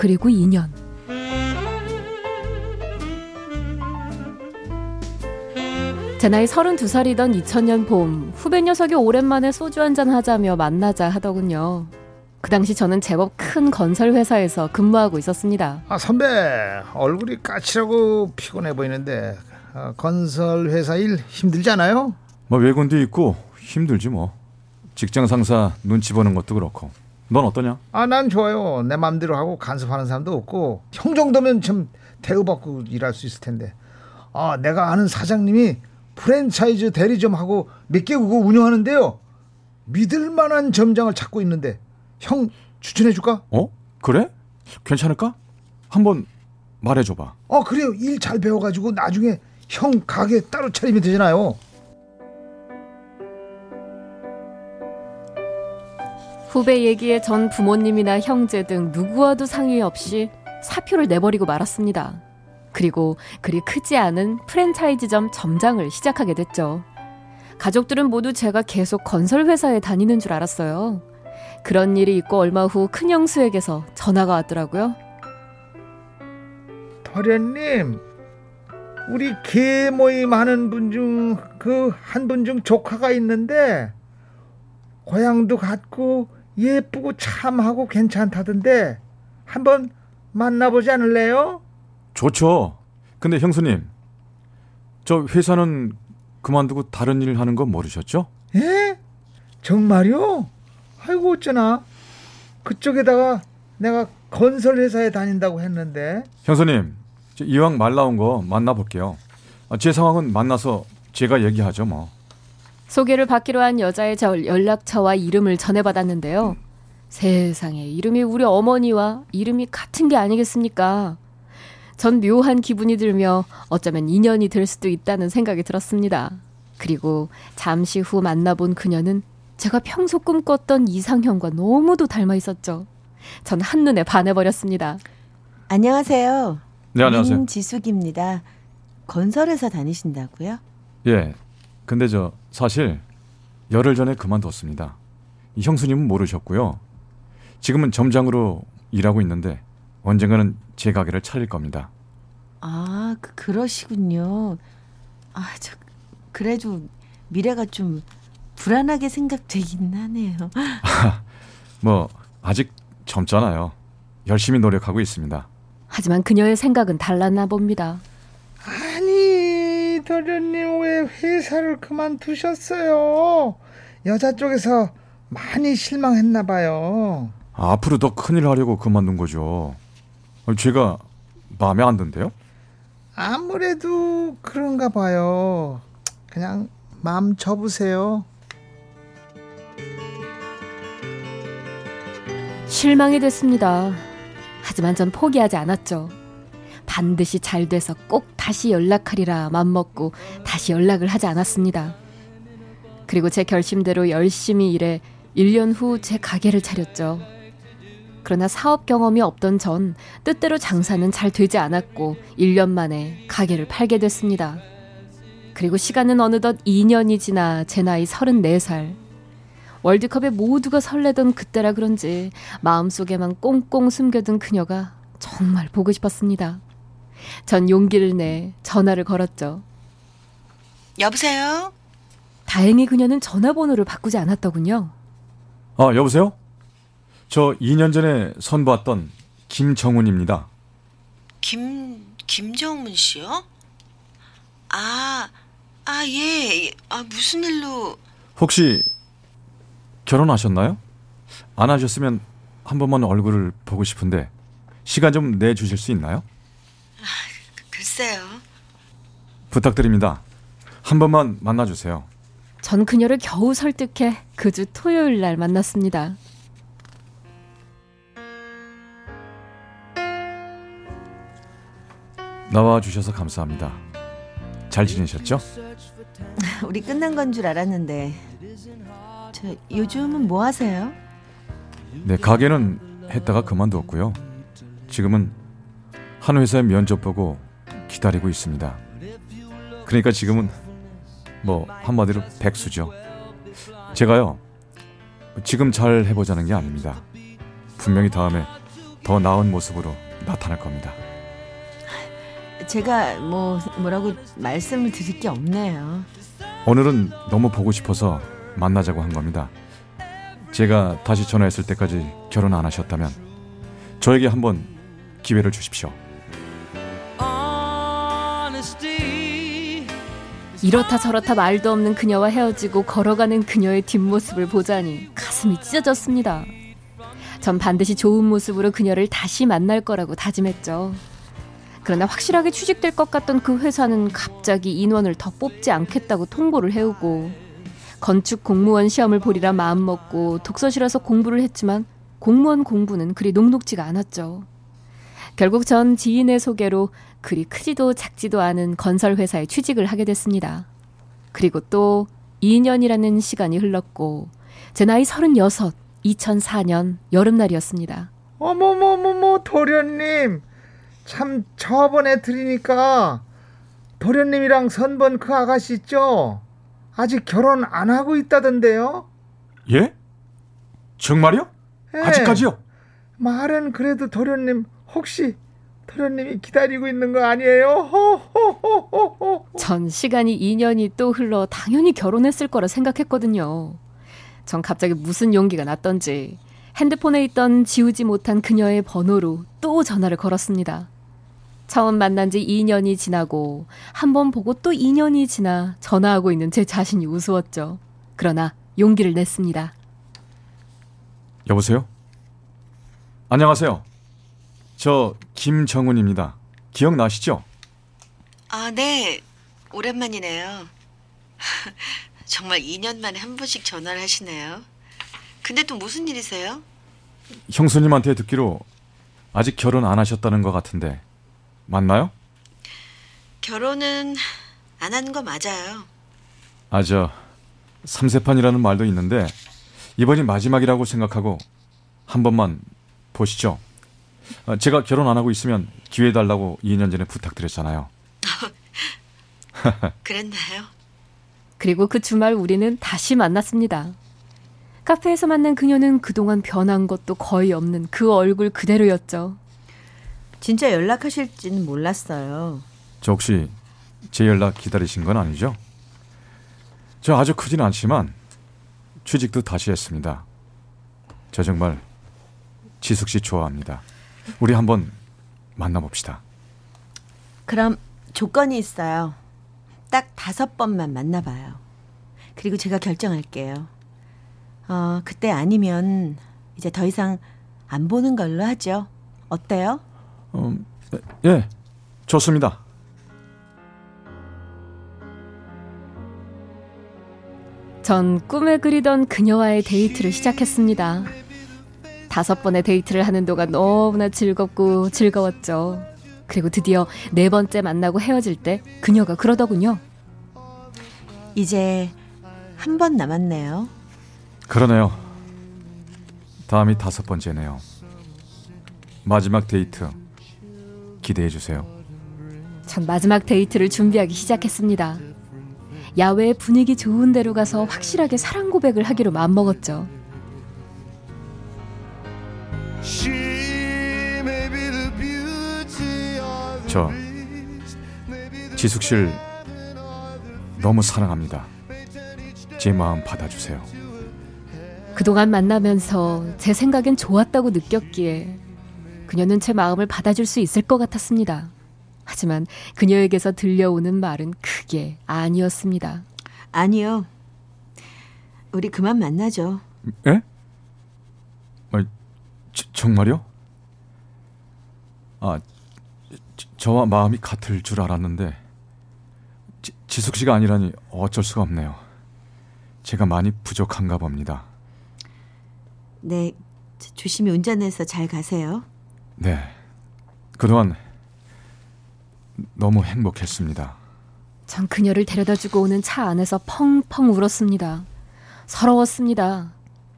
그리고 2년 제 나이 32살이던 2000년 봄 후배 녀석이 오랜만에 소주 한잔 하자며 만나자 하더군요. 그 당시 저는 제법 큰 건설 회사에서 근무하고 있었습니다. 아 선배 얼굴이 까칠하고 피곤해 보이는데 아, 건설 회사 일 힘들지 않아요? 뭐 외근도 있고 힘들지 뭐 직장 상사 눈치 보는 것도 그렇고 넌 어떠냐? 아 난 좋아요 내 맘대로 하고 간섭하는 사람도 없고 형 정도면 좀 대우받고 일할 수 있을 텐데 아 내가 아는 사장님이 프랜차이즈 대리점하고 몇 개국을 운영하는데요 믿을 만한 점장을 찾고 있는데 형 추천해 줄까? 어? 그래? 괜찮을까? 한번 말해 줘 봐. 어 그래요 일 잘 배워 가지고 나중에 형 가게 따로 차리면 되잖아요 후배 얘기에 전 부모님이나 형제 등 누구와도 상의 없이 사표를 내버리고 말았습니다. 그리고 그리 크지 않은 프랜차이즈점 점장을 시작하게 됐죠. 가족들은 모두 제가 계속 건설 회사에 다니는 줄 알았어요. 그런 일이 있고 얼마 후 큰형수에게서 전화가 왔더라고요. 도련님 우리 개 모임 하는 분 중 그 한 분 중 조카가 있는데 고향도 같고 예쁘고 참하고 괜찮다던데 한번 만나보지 않을래요? 좋죠. 근데 형수님, 저 회사는 그만두고 다른 일 하는 거 모르셨죠? 예? 정말요? 아이고 어쩌나 그쪽에다가 내가 건설 회사에 다닌다고 했는데 형수님, 저 이왕 말 나온 거 만나볼게요. 아, 제 상황은 만나서 제가 얘기하죠 뭐. 소개를 받기로 한 여자의 저 연락처와 이름을 전해받았는데요. 세상에 이름이 우리 어머니와 이름이 같은 게 아니겠습니까? 전 묘한 기분이 들며 어쩌면 인연이 될 수도 있다는 생각이 들었습니다. 그리고 잠시 후 만나본 그녀는 제가 평소 꿈꿨던 이상형과 너무도 닮아 있었죠. 전 한눈에 반해버렸습니다. 안녕하세요. 네, 안녕하세요. 민지숙입니다. 건설회사 다니신다고요? 예. 근데 저 사실 열흘 전에 그만뒀습니다. 이 형수님은 모르셨고요. 지금은 점장으로 일하고 있는데 언젠가는 제 가게를 차릴 겁니다. 아, 그, 그러시군요. 아, 저 그래도 미래가 좀 불안하게 생각되긴 하네요. 뭐 아직 젊잖아요. 열심히 노력하고 있습니다. 하지만 그녀의 생각은 달랐나 봅니다. 아니 도련님 왜 회사를 그만두셨어요? 여자 쪽에서 많이 실망했나 봐요. 아, 앞으로 더 큰일 하려고 그만둔 거죠. 아, 제가 마음에 안 든대요? 아무래도 그런가 봐요. 그냥 마음 접으세요. 실망이 됐습니다. 하지만 전 포기하지 않았죠. 반드시 잘 돼서 꼭 다시 연락하리라 맘먹고 다시 연락을 하지 않았습니다. 그리고 제 결심대로 열심히 일해 1년 후 제 가게를 차렸죠. 그러나 사업 경험이 없던 전 뜻대로 장사는 잘 되지 않았고 1년 만에 가게를 팔게 됐습니다. 그리고 시간은 어느덧 2년이 지나 제 나이 34살. 월드컵에 모두가 설레던 그때라 그런지 마음속에만 꽁꽁 숨겨둔 그녀가 정말 보고 싶었습니다. 전 용기를 내 전화를 걸었죠. 여보세요? 다행히 그녀는 전화번호를 바꾸지 않았더군요. 아, 여보세요? 저 2년 전에 선보았던 김정훈입니다. 김 김정문 씨요? 아, 아 예. 아 무슨 일로? 혹시 결혼하셨나요? 안 하셨으면 한 번만 얼굴을 보고 싶은데 시간 좀 내주실 수 있나요? 글쎄요. 부탁드립니다. 한 번만 만나주세요. 전 그녀를 겨우 설득해 그 주 토요일 날 만났습니다. 나와 주셔서 감사합니다. 잘 지내셨죠? 우리 끝난 건 줄 알았는데. 저 요즘은 뭐 하세요? 네, 가게는 했다가 그만두었고요. 지금은 한 회사에 면접 보고 기다리고 있습니다. 그러니까 지금은 뭐 한마디로 백수죠. 제가요 지금 잘 해보자는 게 아닙니다. 분명히 다음에 더 나은 모습으로 나타날 겁니다. 제가 뭐 뭐라고 말씀을 드릴 게 없네요. 오늘은 너무 보고 싶어서 만나자고 한 겁니다. 제가 다시 전화했을 때까지 결혼 안 하셨다면 저에게 한번 기회를 주십시오. 이렇다 저렇다 말도 없는 그녀와 헤어지고 걸어가는 그녀의 뒷모습을 보자니 가슴이 찢어졌습니다. 전 반드시 좋은 모습으로 그녀를 다시 만날 거라고 다짐했죠. 그러나 확실하게 취직될 것 같던 그 회사는 갑자기 인원을 더 뽑지 않겠다고 통보를 해오고 건축 공무원 시험을 보리라 마음먹고 독서실에서 공부를 했지만 공무원 공부는 그리 녹록지가 않았죠. 결국 전 지인의 소개로 그리 크지도 작지도 않은 건설 회사에 취직을 하게 됐습니다. 그리고 또 2년이라는 시간이 흘렀고 제 나이 36, 2004년 여름날이었습니다. 어머머머머 도련님 참 저번에 들으니까 도련님이랑 선본 그 아가씨 있죠? 아직 결혼 안 하고 있다던데요? 예? 정말요? 예. 아직까지요? 말은 그래도 도련님 혹시 도련님이 기다리고 있는 거 아니에요? 호호호호호. 전 시간이 2년이 또 흘러 당연히 결혼했을 거라 생각했거든요. 전 갑자기 무슨 용기가 났던지 핸드폰에 있던 지우지 못한 그녀의 번호로 또 전화를 걸었습니다. 처음 만난 지 2년이 지나고 한 번 보고 또 2년이 지나 전화하고 있는 제 자신이 우스웠죠. 그러나 용기를 냈습니다. 여보세요? 안녕하세요. 저 김정훈입니다. 기억나시죠? 아, 네. 오랜만이네요. 정말 2년 만에 한 번씩 전화를 하시네요. 근데 또 무슨 일이세요? 형수님한테 듣기로 아직 결혼 안 하셨다는 것 같은데 맞나요? 결혼은 안 하는 거 맞아요. 아, 저 삼세판이라는 말도 있는데 이번이 마지막이라고 생각하고 한 번만 보시죠. 아, 제가 결혼 안 하고 있으면 기회 달라고 2년 전에 부탁드렸잖아요. 그랬나요? 그리고 그 주말 우리는 다시 만났습니다. 카페에서 만난 그녀는 그동안 변한 것도 거의 없는 그 얼굴 그대로였죠. 진짜 연락하실지는 몰랐어요. 저 혹시 제 연락 기다리신 건 아니죠? 저 아주 크진 않지만 취직도 다시 했습니다. 저 정말 지숙 씨 좋아합니다. 우리 한번 만나봅시다. 그럼 조건이 있어요. 딱 다섯 번만 만나봐요. 그리고 제가 결정할게요. 어, 그때 아니면 이제 더 이상 안 보는 걸로 하죠. 어때요? 음, 예, 좋습니다. 전 꿈에 그리던 그녀와의 데이트를 시작했습니다. 다섯 번의 데이트를 하는 동안 너무나 즐겁고 즐거웠죠. 그리고 드디어 네 번째 만나고 헤어질 때 그녀가 그러더군요. 이제 한 번 남았네요. 그러네요. 다음이 다섯 번째네요. 마지막 데이트 기대해 주세요. 전 마지막 데이트를 준비하기 시작했습니다. 야외 분위기 좋은 데로 가서 확실하게 사랑 고백을 하기로 마음먹었죠. 저 지숙 씨를 너무 사랑합니다. 제 마음 받아주세요. 그동안 만나면서 제 생각엔 좋았다고 느꼈기에 그녀는 제 마음을 받아줄 수 있을 것 같았습니다. 하지만 그녀에게서 들려오는 말은 크게 아니었습니다. 아니요. 우리 그만 만나죠. 예? 아, 저, 정말요? 아, 저, 저와 마음이 같을 줄 알았는데 지, 지숙 씨가 아니라니 어쩔 수가 없네요. 제가 많이 부족한가 봅니다. 네, 조심히 운전해서 잘 가세요. 네. 그동안 너무 행복했습니다. 전 그녀를 데려다 주고 오는 차 안에서 펑펑 울었습니다. 서러웠습니다.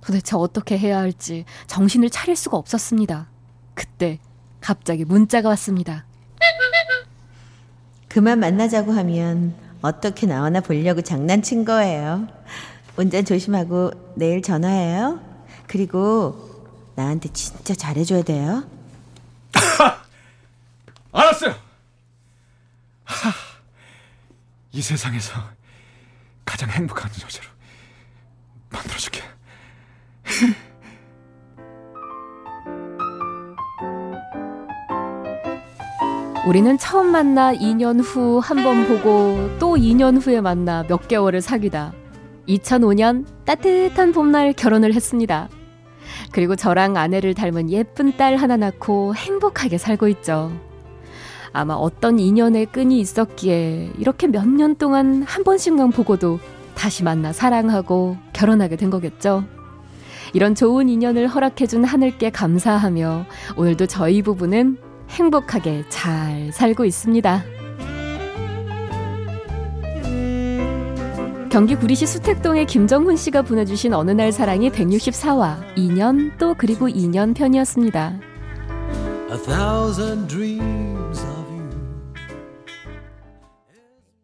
도대체 어떻게 해야 할지 정신을 차릴 수가 없었습니다. 그때 갑자기 문자가 왔습니다. 그만 만나자고 하면 어떻게 나오나 보려고 장난친 거예요. 운전 조심하고 내일 전화해요. 그리고 나한테 진짜 잘해줘야 돼요. 알았어요. 하, 이 세상에서 가장 행복한 여자로 만들어줄게. 우리는 처음 만나 2년 후 한 번 보고 또 2년 후에 만나 몇 개월을 사귀다 2005년 따뜻한 봄날 결혼을 했습니다. 그리고 저랑 아내를 닮은 예쁜 딸 하나 낳고 행복하게 살고 있죠. 아마 어떤 인연의 끈이 있었기에 이렇게 몇 년 동안 한 번씩만 보고도 다시 만나 사랑하고 결혼하게 된 거겠죠. 이런 좋은 인연을 허락해준 하늘께 감사하며 오늘도 저희 부부는 행복하게 잘 살고 있습니다. 경기 구리시 수택동의 김정훈 씨가 보내주신 어느 날 사랑이 164화 2년 또 그리고 2년 편이었습니다.